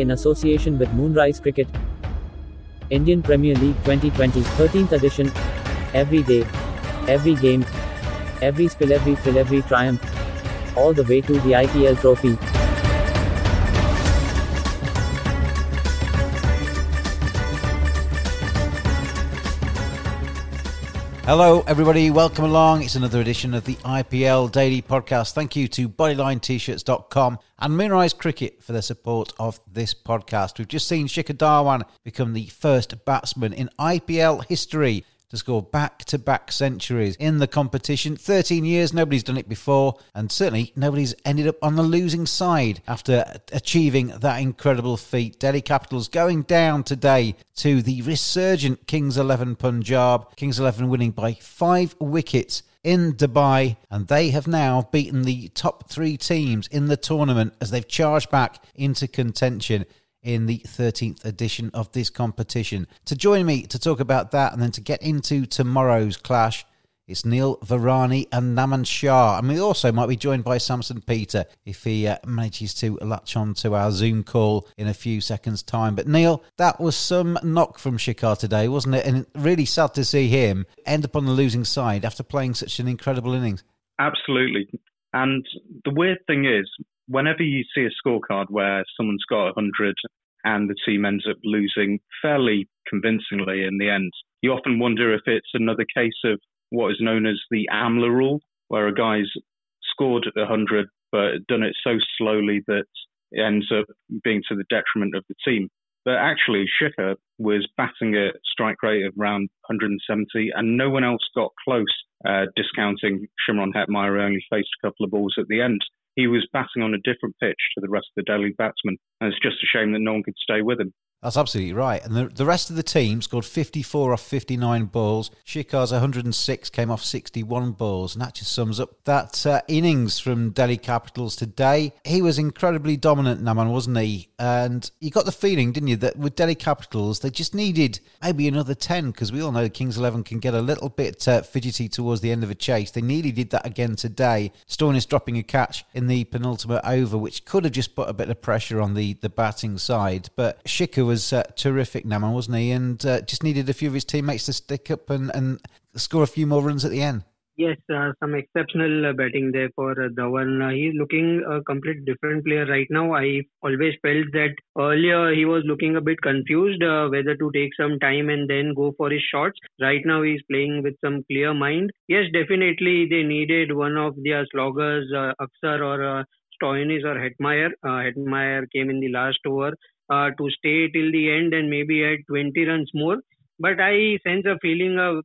in association with Moonrise Cricket, Indian Premier League 2020 13th edition. Every day, every game, every spill, every thrill, every triumph, all the way to the IPL trophy. Hello, everybody. Welcome along. It's another edition of the IPL Daily Podcast. Thank you to BodylineT-shirts.com and Moonrise Cricket for their support of this podcast. We've just seen Shikhar Dhawan become the first batsman in IPL history to score back to back centuries in the competition. 13 years, nobody's done it before, and certainly nobody's ended up on the losing side after achieving that incredible feat. Delhi Capitals going down today to the resurgent Kings 11 Punjab. Kings 11 winning by five wickets in Dubai, and they have now beaten the top three teams in the tournament as they've charged back into contention in the 13th edition of this competition. To join me to talk about that and then to get into tomorrow's clash, it's Neil Varani and Naman Shah. And we also might be joined by Samson Peter if he uh, manages to latch on to our Zoom call in a few seconds' time. But Neil, that was some knock from Shikhar today, wasn't it? And really sad to see him end up on the losing side after playing such an incredible innings. Absolutely. And the weird thing is, whenever you see a scorecard where someone's got 100 and the team ends up losing fairly convincingly in the end, you often wonder if it's another case of what is known as the Amla rule, where a guy's scored 100 but done it so slowly that it ends up being to the detriment of the team. But actually, Shikhar was batting at a strike rate of around 170, and no one else got close, uh, discounting Shimron Hetmyer, who only faced a couple of balls at the end he was batting on a different pitch to the rest of the Delhi batsmen. And it's just a shame that no one could stay with him. That's absolutely right. And the, the rest of the team scored 54 off 59 balls. Shikhar's 106 came off 61 balls. And that just sums up that uh, innings from Delhi Capitals today. He was incredibly dominant, Naman, wasn't he? And you got the feeling, didn't you, that with Delhi Capitals, they just needed maybe another 10 because we all know Kings 11 can get a little bit uh, fidgety towards the end of a chase. They nearly did that again today. Stoinis dropping a catch in the penultimate over, which could have just put a bit of pressure on the, the batting side. But Shikhar was uh, terrific, Naman, wasn't he? And uh, just needed a few of his teammates to stick up and, and score a few more runs at the end. Yes, uh, some exceptional uh, batting there for uh, Dhawan. Uh, he's looking a complete different player right now. I always felt that earlier he was looking a bit confused uh, whether to take some time and then go for his shots. Right now he's playing with some clear mind. Yes, definitely they needed one of their sloggers, uh, Axar or uh, Stoinis or Hetmyer. Uh, Hetmyer came in the last over uh, to stay till the end and maybe add 20 runs more. But I sense a feeling of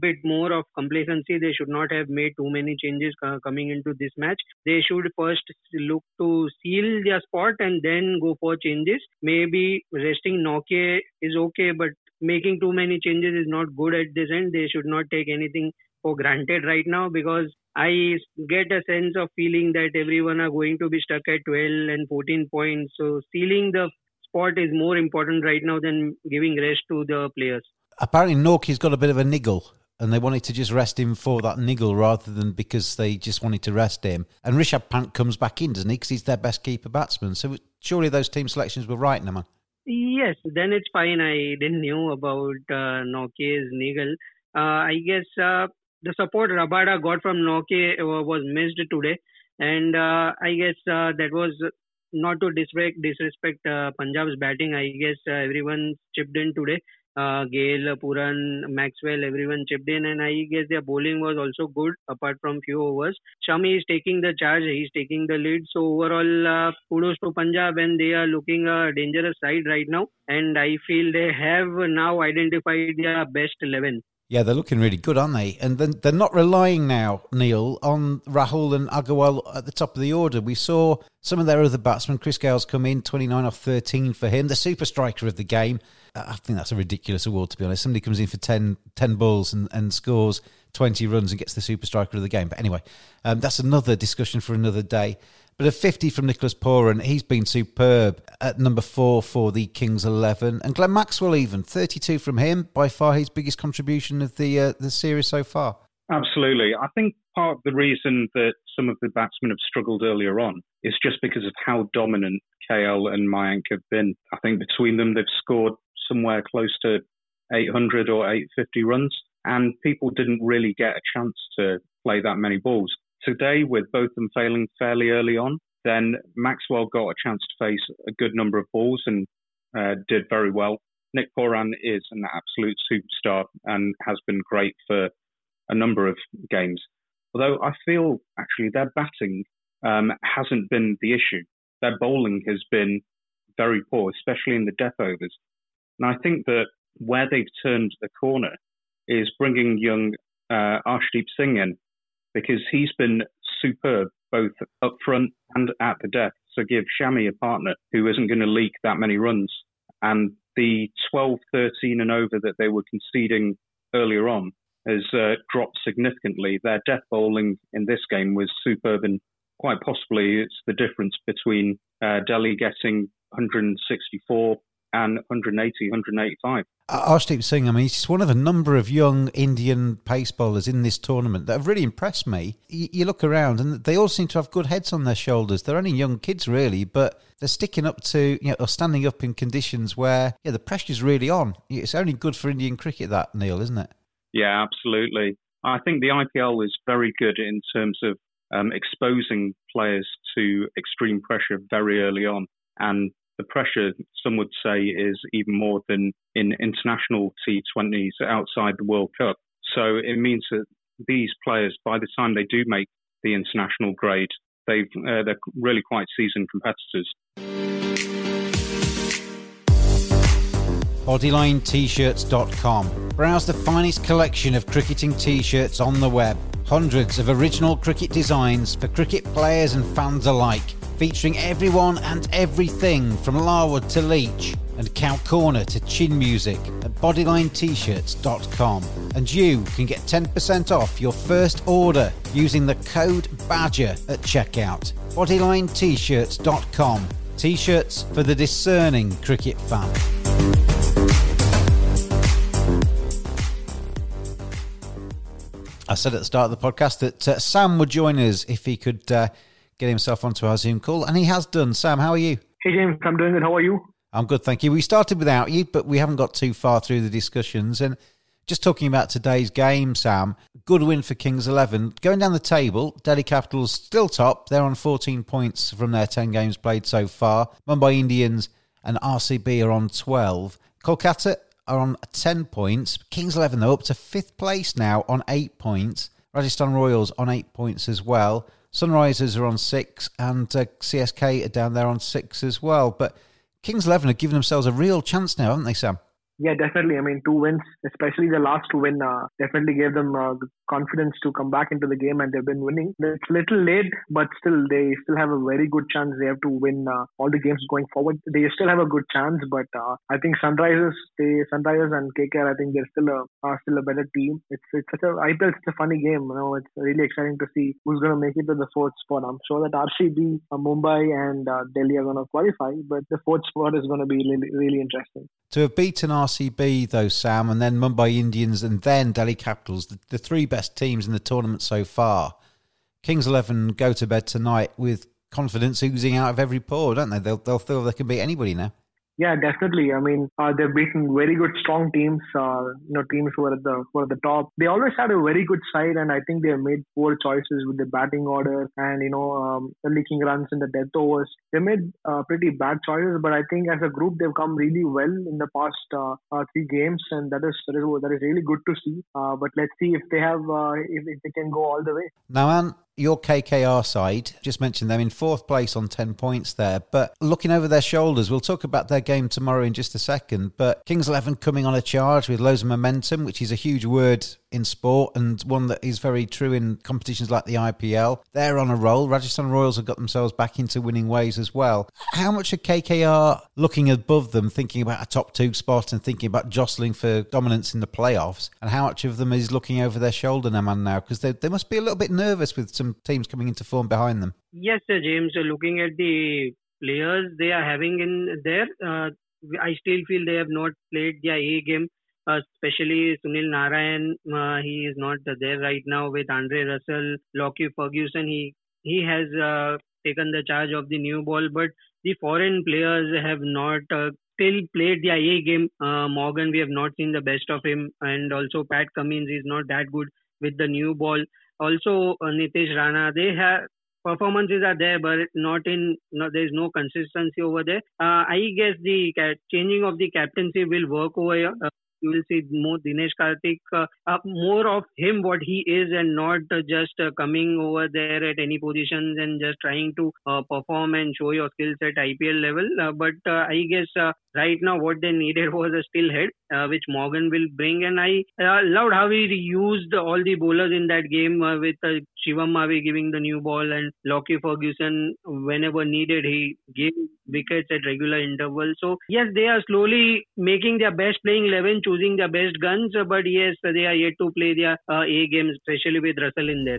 bit more of complacency. They should not have made too many changes uh, coming into this match. They should first look to seal their spot and then go for changes. Maybe resting Nortje is okay, but making too many changes is not good at this end. They should not take anything for granted right now because I get a sense of feeling that everyone are going to be stuck at 12 and 14 points. So sealing the spot is more important right now than giving rest to the players. Apparently, Nortje's got a bit of a niggle and they wanted to just rest him for that niggle rather than because they just wanted to rest him. And Rishabh Pant comes back in, doesn't he? Because he's their best keeper batsman. So surely those team selections were right, Naman. Yes, then it's fine. I didn't know about uh, Nortje's niggle. Uh, I guess uh, the support Rabada got from Nortje uh, was missed today, and uh, I guess uh, that was not to disrespect disrespect uh, Punjab's batting. I guess uh, everyone chipped in today uh, Gayle, Pooran, Maxwell, everyone chipped in, and I guess their bowling was also good apart from few overs. Shami is taking the charge, he's taking the lead. So overall, uh, kudos to Punjab, and they are looking a dangerous side right now. And I feel they have now identified their best eleven. Yeah, they're looking really good, aren't they? And then they're not relying now, Neil, on Rahul and Agarwal at the top of the order. We saw some of their other batsmen. Chris Gayle's come in, 29 off 13 for him, the super striker of the game. I think that's a ridiculous award, to be honest. Somebody comes in for 10, 10 balls and, and scores 20 runs and gets the super striker of the game. But anyway, um, that's another discussion for another day. But a 50 from Nicholas Pooran, he's been superb at number four for the Kings 11. And Glenn Maxwell, even 32 from him, by far his biggest contribution of the, uh, the series so far. Absolutely. I think part of the reason that some of the batsmen have struggled earlier on is just because of how dominant KL and Mayank have been. I think between them, they've scored somewhere close to 800 or 850 runs, and people didn't really get a chance to play that many balls. Today, with both them failing fairly early on, then Maxwell got a chance to face a good number of balls and uh, did very well. Nick Pooran is an absolute superstar and has been great for a number of games. Although I feel actually their batting um, hasn't been the issue. Their bowling has been very poor, especially in the death overs. And I think that where they've turned the corner is bringing young uh, Arshdeep Singh in, because he's been superb both up front and at the death. So give Shami a partner who isn't going to leak that many runs. And the 12, 13 and over that they were conceding earlier on has uh, dropped significantly. Their death bowling in this game was superb, and quite possibly it's the difference between uh, Delhi getting 164 and 180, 185. Arshdeep Singh, I mean, he's one of a number of young Indian pace bowlers in this tournament that have really impressed me. You, you, look around and they all seem to have good heads on their shoulders. They're only young kids, really, but they're sticking up to, you know, or standing up in conditions where, yeah, the pressure's really on. It's only good for Indian cricket, that, Neil, isn't it? Yeah, absolutely. I think the IPL is very good in terms of um, exposing players to extreme pressure very early on. And the pressure, some would say, is even more than in international T20s outside the World Cup. So it means that these players, by the time they do make the international grade, they've, uh, they're really quite seasoned competitors. BodylineT-shirts.com. Browse the finest collection of cricketing t-shirts on the web. Hundreds of original cricket designs for cricket players and fans alike featuring everyone and everything from Larwood to Leach and Cow Corner to chin music at bodylinet-shirts.com. And you can get 10% off your first order using the code BADGER at checkout. bodylinet-shirts.com. T-shirts for the discerning cricket fan. I said at the start of the podcast that uh, Sam would join us if he could uh, get himself onto our Zoom call, and he has done. Sam, how are you? Hey, James, I'm doing good. How are you? I'm good, thank you. We started without you, but we haven't got too far through the discussions. And just talking about today's game, Sam, good win for Kings 11. Going down the table, Delhi Capitals still top. They're on 14 points from their 10 games played so far. Mumbai Indians and RCB are on 12. Kolkata are on 10 points. Kings 11, though, up to fifth place now on 8 points. Rajasthan Royals on 8 points as well. Sunrisers are on six, and uh, CSK are down there on six as well. But Kings Eleven have given themselves a real chance now, haven't they, Sam? Yeah, definitely. I mean, two wins, especially the last win, uh, definitely gave them a confidence to come back into the game, and they've been winning. It's a little late, but still they still have a very good chance. They have to win uh, all the games going forward. They still have a good chance, but uh, I think Sunrisers, they Sunrisers and KKR, I think they're still a are still a better team. It's it's such a IPL, it's a funny game. You know, it's really exciting to see who's going to make it to the fourth spot. I'm sure that RCB, uh, Mumbai, and uh, Delhi are going to qualify, but the fourth spot is going to be really, really interesting. To have beaten RCB, though, Sam, and then Mumbai Indians and then Delhi Capitals, the, the three best teams in the tournament so far, Kings 11 go to bed tonight with confidence oozing out of every pore, don't they? They'll, they'll feel they can beat anybody now. Yeah, definitely. I mean, uh, they've beaten very good, strong teams. Uh, you know, teams who are at the who are at the top. They always had a very good side, and I think they have made poor choices with the batting order and you know um, leaking runs in the death overs. They made uh, pretty bad choices, but I think as a group they've come really well in the past uh, uh, three games, and that is that is really good to see. Uh, but let's see if they have if, if they can go all the way. Naman, your KKR side, just mentioned them in fourth place on 10 points there, but looking over their shoulders, we'll talk about their game tomorrow in just a second. But Kings 11 coming on a charge with loads of momentum, which is a huge word in sport and one that is very true in competitions like the IPL. They're on a roll. Rajasthan Royals have got themselves back into winning ways as well. How much are KKR looking above them, thinking about a top two spot and thinking about jostling for dominance in the playoffs? And how much of them is looking over their shoulder, Naman, now? Because they, they must be a little bit nervous with some teams coming into form behind them. Yes, sir, James. Looking at the players they are having in there, uh, I still feel they have not played their A game uh, especially Sunil Narine. Uh, he is not there right now with Andre Russell, Lockie Ferguson. He he has uh, taken the charge of the new ball, but the foreign players have not uh, still played the A game. Uh, Morgan, we have not seen the best of him, and also Pat Cummins is not that good with the new ball. Also, uh, Nitish Rana, they have performances are there, but not in no, there is no consistency over there. Uh, I guess the changing of the captaincy will work over here. Uh, you will see more Dinesh Karthik, uh, uh, more of him what he is and not just uh, coming over there at any positions and just trying to uh, perform and show your skills at IPL level. Uh, but I guess right now what they needed was a still head, which Morgan will bring. And I loved how he used all the bowlers in that game with Shivam Mavi giving the new ball and Lockie Ferguson whenever needed he gave wickets at regular intervals. So yes, they are slowly making their best playing 11 choosing their best guns, but yes, they are yet to play their uh, A games, especially with Russell in there.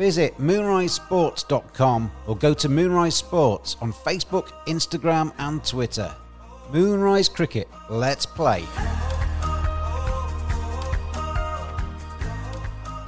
Visit moonrisesports.com or go to Moonrise Sports on Facebook, Instagram, and Twitter. Moonrise Cricket, let's play.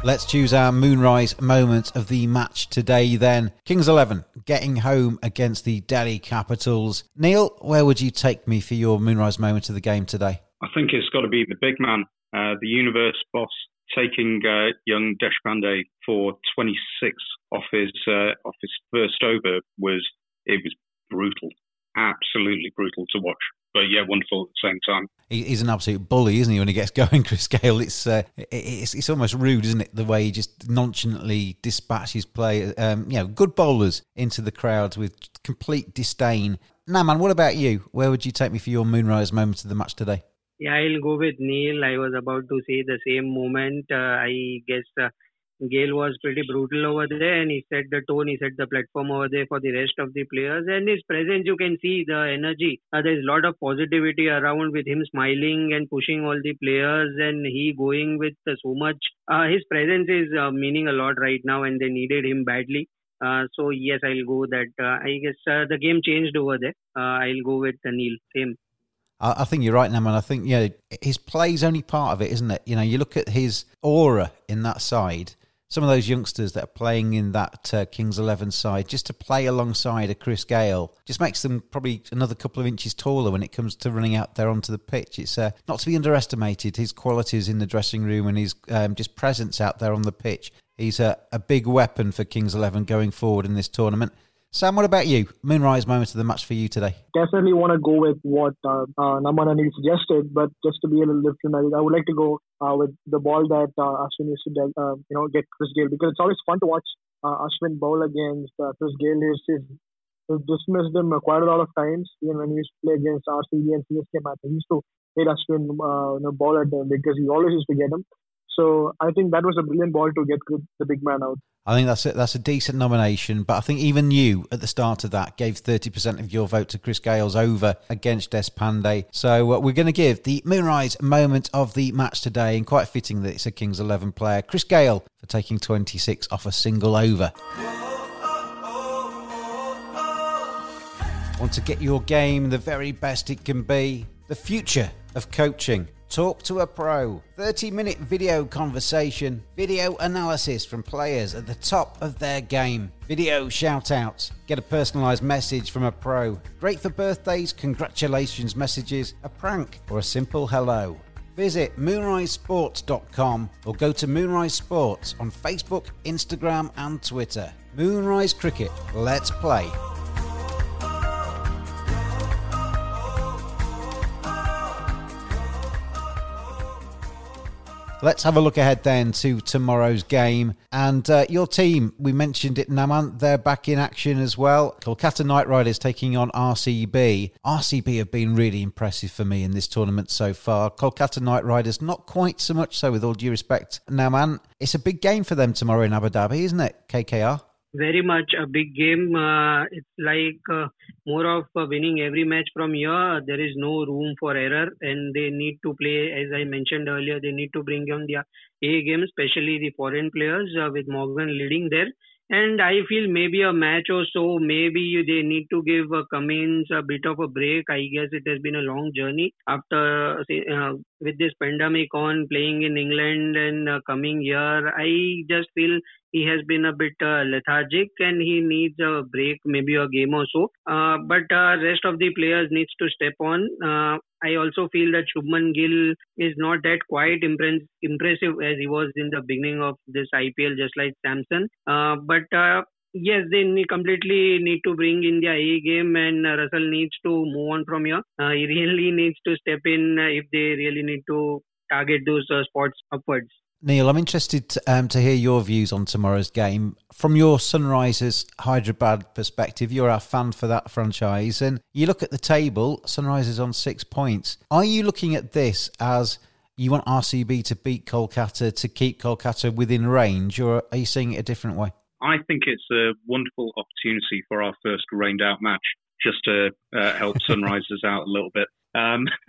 Let's choose our Moonrise moment of the match today then. Kings 11 getting home against the Delhi Capitals. Neil, where would you take me for your Moonrise moment of the game today? I think it's got to be the big man, uh, the universe boss, taking uh, young Deshpande for 26 off his uh, off his first over was it was brutal, absolutely brutal to watch. But yeah, wonderful at the same time. He's an absolute bully, isn't he? When he gets going, Chris Gayle, it's uh, it's it's almost rude, isn't it? The way he just nonchalantly dispatches play, um, you know, good bowlers into the crowds with complete disdain. Naman, what about you? Where would you take me for your moonrise moment of the match today? Yeah, I'll go with Neil. I was about to say the same moment. Uh, I guess uh, Gayle was pretty brutal over there and he set the tone, he set the platform over there for the rest of the players. And his presence, you can see the energy. Uh, there's a lot of positivity around with him smiling and pushing all the players and he going with uh, so much. Uh, his presence is uh, meaning a lot right now and they needed him badly. Uh, so yes, I'll go that. Uh, I guess the game changed over there. I'll go with Neil. Same. I, think you're right, Naman. I think yeah, his play's only part of it, isn't it? You know, you look at his aura in that side. Some of those youngsters that are playing in that uh, Kings Eleven side, just to play alongside a Chris Gayle, just makes them probably another couple of inches taller when it comes to running out there onto the pitch. It's uh, not to be underestimated. His qualities in the dressing room and his um, just presence out there on the pitch. He's a, a big weapon for Kings Eleven going forward in this tournament. Sam, what about you? Moonrise moment of the match for you today? Definitely want to go with what uh, uh, suggested, but just to be a little different, I, would like to go uh, with the ball that uh, Ashwin used to, uh, you know, get Chris Gayle because it's always fun to watch uh, Ashwin bowl against uh, Chris Gayle. He's, he's dismissed him quite a lot of times, even when he used to play against RCB and CSK matches. He used to hit Ashwin uh, you know, ball at him because he always used to get him. So I think that was a brilliant ball to get the big man out. I think that's a, that's a decent nomination, but I think even you at the start of that gave 30% of your vote to Chris Gayle's over against Deshpande. So uh, we're going to give the Moonrise moment of the match today, and quite fitting that it's a Kings 11 player, Chris Gayle, for taking 26 off a single over. Want to get your game the very best it can be? The future of coaching Talk to a Pro. 30 minute video conversation, video analysis from players at the top of their game, video shout outs, get a personalised message from a pro. Great for birthdays, congratulations messages, a prank, or a simple hello. Visit moonrisesports.com or go to Moonrise Sports on Facebook, Instagram, and Twitter. Moonrise Cricket, let's play. Let's have a look ahead then to tomorrow's game. And uh, your team, we mentioned it, Naman, they're back in action as well. Kolkata Knight Riders taking on RCB. RCB have been really impressive for me in this tournament so far. Kolkata Knight Riders, not quite so much so, with all due respect. Naman, it's a big game for them tomorrow in Abu Dhabi, isn't it, KKR? Very much a big game. Uh, it's like uh, more of uh, winning every match from here. There is no room for error, and they need to play, as I mentioned earlier, they need to bring on their A game, especially the foreign players, uh, with Morgan leading there. And I feel maybe a match or so, maybe they need to give Cummins a bit of a break. I guess it has been a long journey after uh, with this pandemic on playing in England and uh, coming here. I just feel he has been a bit uh, lethargic and he needs a break, maybe a game or so. Uh, but uh, rest of the players needs to step on. Uh, I also feel that Shubman Gill is not that quite impress- impressive as he was in the beginning of this IPL, just like Samson. Uh, but uh, yes, they need, completely need to bring in their A game, and uh, Russell needs to move on from here. Uh, he really needs to step in if they really need to target those uh, spots upwards. Neil, I'm interested to, um, to hear your views on tomorrow's game. From your Sunrisers Hyderabad perspective, you're our fan for that franchise, and you look at the table, Sunrisers on six points. Are you looking at this as you want RCB to beat Kolkata to keep Kolkata within range, or are you seeing it a different way? I think it's a wonderful opportunity for our first rained out match, just to uh, help Sunrisers out a little bit. Um,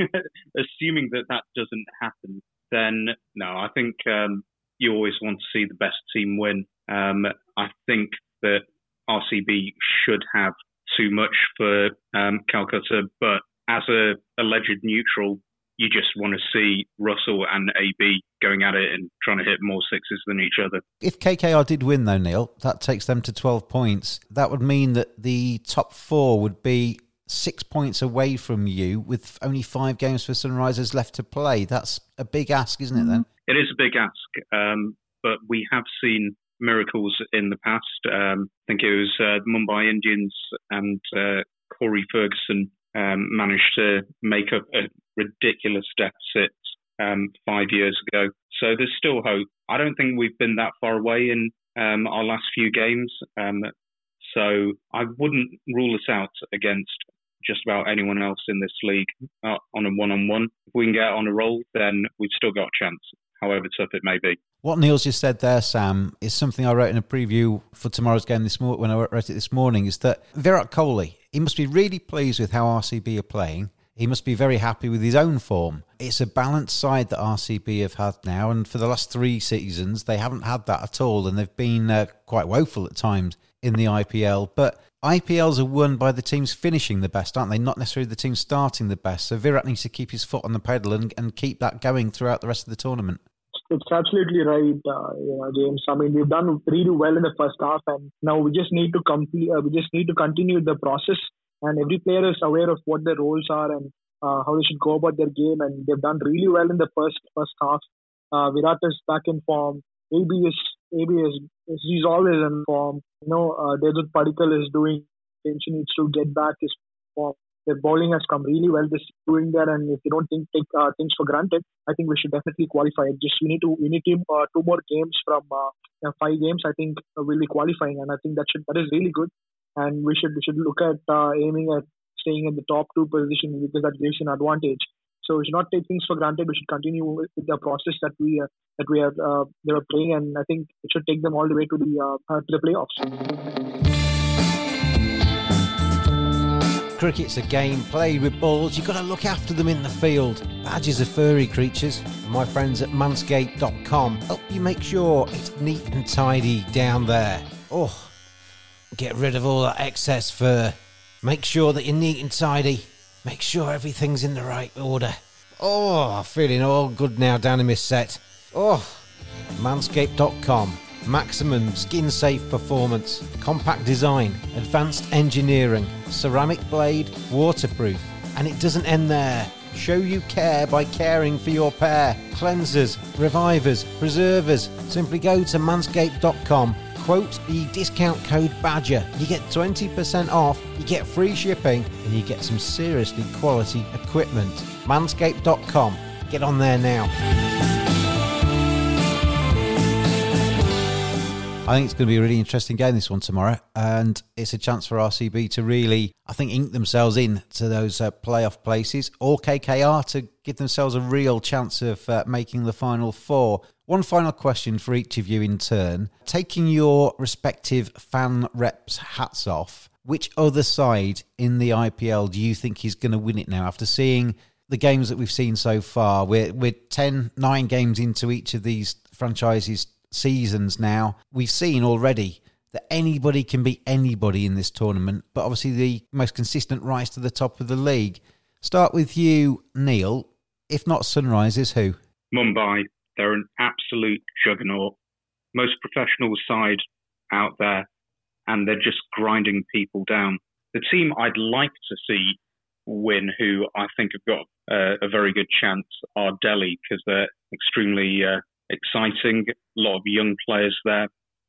assuming that that doesn't happen, then no, I think um, you always want to see the best team win. Um, I think that RCB should have too much for um, Calcutta, but as a alleged neutral, you just want to see Russell and AB going at it and trying to hit more sixes than each other. If KKR did win, though, Neil, that takes them to 12 points. That would mean that the top four would be six points away from you with only five games for Sunrisers left to play. That's a big ask, isn't it, then? It is a big ask, um, but we have seen miracles in the past. Um, I think it was uh, Mumbai Indians and uh, Corey Ferguson um, managed to make up a ridiculous deficit um, five years ago. So there's still hope. I don't think we've been that far away in um, our last few games. Um, so I wouldn't rule us out against just about anyone else in this league uh, on a one-on-one. If we can get on a roll, then we've still got a chance, however tough it may be. What Neil's just said there, Sam, is something I wrote in a preview for tomorrow's game this morning when I wrote it this morning. Is that Virat Kohli? He must be really pleased with how RCB are playing. He must be very happy with his own form. It's a balanced side that RCB have had now, and for the last three seasons, they haven't had that at all, and they've been uh, quite woeful at times in the IPL. But IPLs are won by the teams finishing the best, aren't they? Not necessarily the team starting the best. So Virat needs to keep his foot on the pedal and, and keep that going throughout the rest of the tournament. It's absolutely right, uh, you know, James. I mean, we've done really well in the first half, and now we just need to complete. Uh, we just need to continue the process, and every player is aware of what their roles are and uh, how they should go about their game. And they've done really well in the first first half. Uh, Virat is back in form. AB is AB is he's always in form. You know, uh, Devdutt Padikkal is doing attention needs to get back his form. Their bowling has come really well this doing there, and if they don't think, take uh, things for granted, I think we should definitely qualify. Just we need to we need to, uh, two more games from uh, five games. I think uh, we'll be qualifying, and I think that should that is really good. And we should we should look at uh, aiming at staying in the top two position because that gives you an advantage. So we should not take things for granted. We should continue with the process that we uh, that we are uh, they were playing, and I think it should take them all the way to the uh, to the playoffs. Cricket's a game played with balls. You've got to look after them in the field. Badgers are furry creatures. My friends at manscaped.com help you make sure it's neat and tidy down there. Oh, get rid of all that excess fur. Make sure that you're neat and tidy. Make sure everything's in the right order. Oh, feeling all good now down in this set. Oh, manscaped.com. Maximum skin safe performance, compact design, advanced engineering, ceramic blade, waterproof. And it doesn't end there. Show you care by caring for your pair. Cleansers, revivers, preservers. Simply go to manscaped.com. Quote the discount code BADGER. You get 20% off, you get free shipping, and you get some seriously quality equipment. Manscaped.com. Get on there now. I think it's going to be a really interesting game this one tomorrow, and it's a chance for RCB to really, I think, ink themselves in to those uh, playoff places, or KKR to give themselves a real chance of uh, making the final four. One final question for each of you in turn: taking your respective fan reps' hats off, which other side in the IPL do you think is going to win it now? After seeing the games that we've seen so far, we're we're 10, 9 games into each of these franchises seasons now. We've seen already that anybody can beat anybody in this tournament, but obviously the most consistent rise to the top of the league. Start with you, Neil. If not Sunrisers, who? Mumbai. They're an absolute juggernaut. Most professional side out there, and they're just grinding people down. The team I'd like to see win, who I think have got uh, a very good chance, are Delhi because they're extremely uh, exciting. A lot of young players there,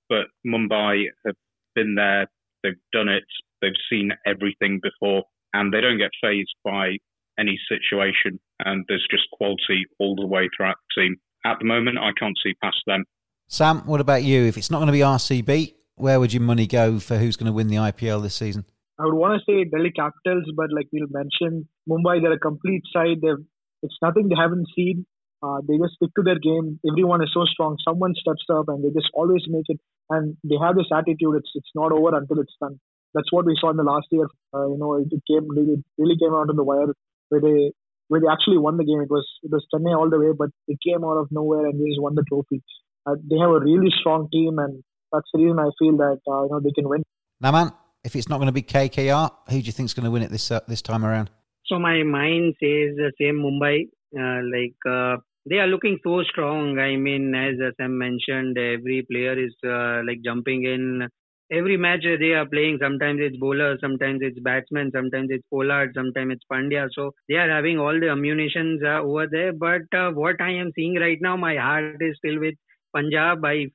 but Mumbai have been there. They've done it. They've seen everything before, and they don't get fazed by any situation. And there's just quality all the way throughout the team. At the moment, I can't see past them. Sam, what about you? If it's not going to be RCB, where would your money go for who's going to win the IPL this season? I would want to say Delhi Capitals, but like we mentioned, Mumbai, they're a complete side. They've it's nothing they haven't seen. Uh, they just stick to their game. Everyone is so strong. Someone steps up and they just always make it. And they have this attitude. It's it's not over until it's done. That's what we saw in the last year. Uh, you know, it, it came really really came out on the wire where they where they actually won the game. It was it was Chennai all the way, but it came out of nowhere and they just won the trophy. Uh, they have a really strong team, and that's the reason I feel that uh, you know they can win. Naman, if it's not going to be KKR, who do you think is going to win it this uh, this time around? So my mind says the same Mumbai. Uh, like uh, they are looking so strong. I mean, as Sam mentioned, every player is uh, like jumping in. Every match they are playing, sometimes it's bowler, sometimes it's batsman, sometimes it's Pollard, sometimes it's Pandya. So they are having all the ammunitions uh, over there. But uh, what I am seeing right now, my heart is still with Punjab. I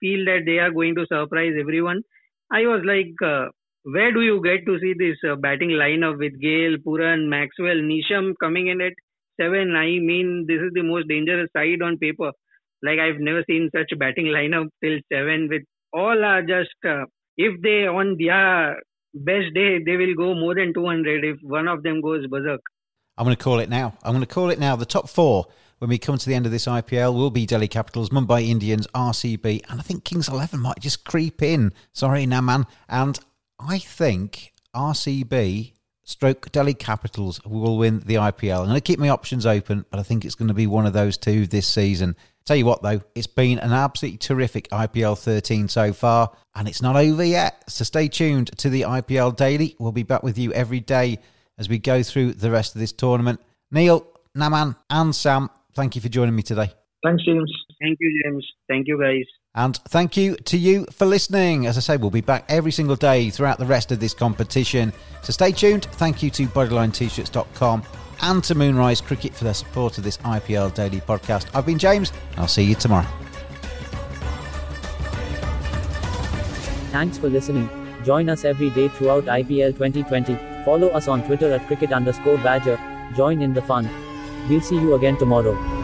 feel that they are going to surprise everyone. I was like, uh, where do you get to see this uh, batting lineup with Gayle, Pooran, Maxwell, Neesham coming in at seven, I mean, this is the most dangerous side on paper. Like I've never seen such a batting lineup till seven. With all are just uh, if they on their best day they will go more than 200 if one of them goes berserk. I'm going to call it now. I'm going to call it now. The top four when we come to the end of this IPL will be Delhi Capitals, Mumbai Indians, RCB, and I think Kings 11 might just creep in. Sorry, Naman. And I think RCB stroke Delhi Capitals will win the IPL. I'm going to keep my options open, but I think it's going to be one of those two this season. Tell you what, though, it's been an absolutely terrific IPL 13 so far, and it's not over yet. So stay tuned to the IPL Daily. We'll be back with you every day as we go through the rest of this tournament. Neil, Naman, and Sam, thank you for joining me today. Thanks, James. Thank you, James. Thank you, guys. And thank you to you for listening. As I say, we'll be back every single day throughout the rest of this competition. So stay tuned. Thank you to bodylinet-shirts.com and to Moonrise Cricket for their support of this IPL Daily podcast. I've been James, and I'll see you tomorrow. Thanks for listening. Join us every day throughout IPL 2020. Follow us on Twitter at cricket underscore badger. Join in the fun. We'll see you again tomorrow.